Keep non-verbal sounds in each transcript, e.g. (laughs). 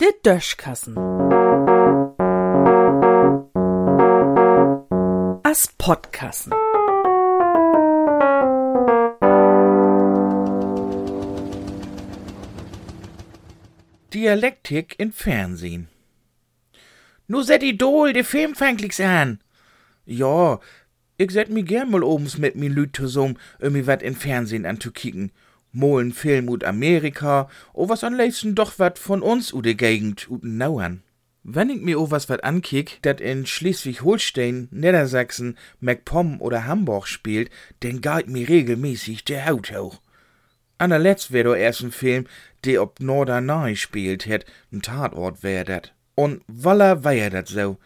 Der Döschkassen. As Podkassen. Dialektik in Fernsehen. Nu set Idol de Film fänglichs an. Ja, ich set mi gern mal obens mit mi Lüt zusammen, mi wat in Fernsehen anzukicken. Mal n Film ut Amerika, o was an leisten doch wat von uns u de Gegend ut Nauern. Wenn ich mir o was wat ankick, dat in Schleswig-Holstein, Niedersachsen, MacPom oder Hamburg spielt, denn galt mir regelmäßig der Haut hoch. Anerletzt wär do erst ein Film, der ob Norderney spielt het, n Tatort wär dat. Und walla wär dat so.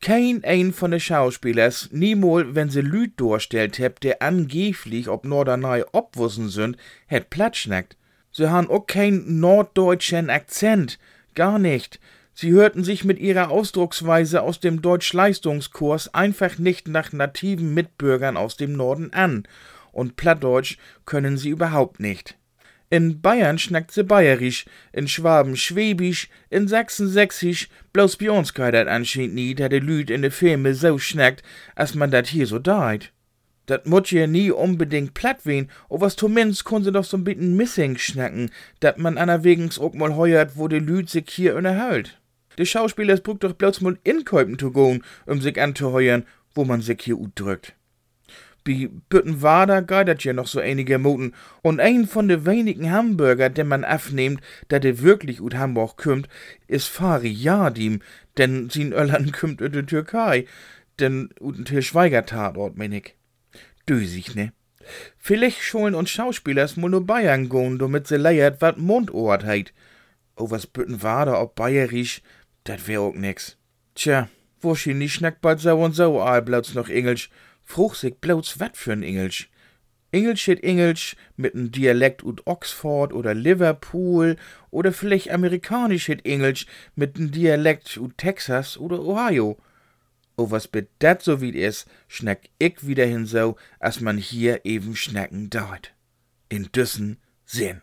Kein ein von de Schauspielers, niemol, wenn se Lüd durchstellt heb, der angeblich ob Norderney obwussen sind, het platschnackt. Sie han auch kein norddeutschen Akzent, gar nicht. Sie hörten sich mit ihrer Ausdrucksweise aus dem Deutschleistungskurs einfach nicht nach nativen Mitbürgern aus dem Norden an. Und Plattdeutsch können sie überhaupt nicht. In Bayern schnackt sie bayerisch, in Schwaben schwäbisch, in Sachsen sächsisch, bloß bei uns kann dat anscheinend nie, da de Lüd in de Filme so schnackt, als man dat hier so deit. Dat mut je nie unbedingt platt wehen, o was zumindest kun sie doch so ein bisschen missing schnacken, dat man anerwegens auch mal heuert, wo de Lüd sich hier unterhält. De Schauspieler braucht doch bloß mal inkäupen zu gehen, um sich anzuheuern, wo man sich hier drückt. Bi Büttenwader geidert ja noch so einige Moten, und ein von de wenigen Hamburger, den man afnehmt, da de wirklich ut Hamburg kümmt, is Fari Yadim, denn sin Öllern (laughs) kümmt ut de Türkei, denn ut Til Schweiger-Tatort, mein ich. Dösig, ne? Vielleicht schollen uns Schauspielers mul no Bayern goen, damit se leiert wat Mundohrt heit. O was Büttenwader ob Bayerisch, dat wär auch nix. Tja, wahrscheinlich schnackt bald so und so allblaut's noch Englisch, fruch sich bloß wat für'n Engelsch. Engelsch het Engelsch mit n Dialekt ut Oxford oder Liverpool oder vielleicht amerikanisch het Engelsch mit n Dialekt ut Texas oder Ohio. O was bet dat so wie is, schnack ich wieder hin so, as man hier eben schnacken dort. In düssen Sinn.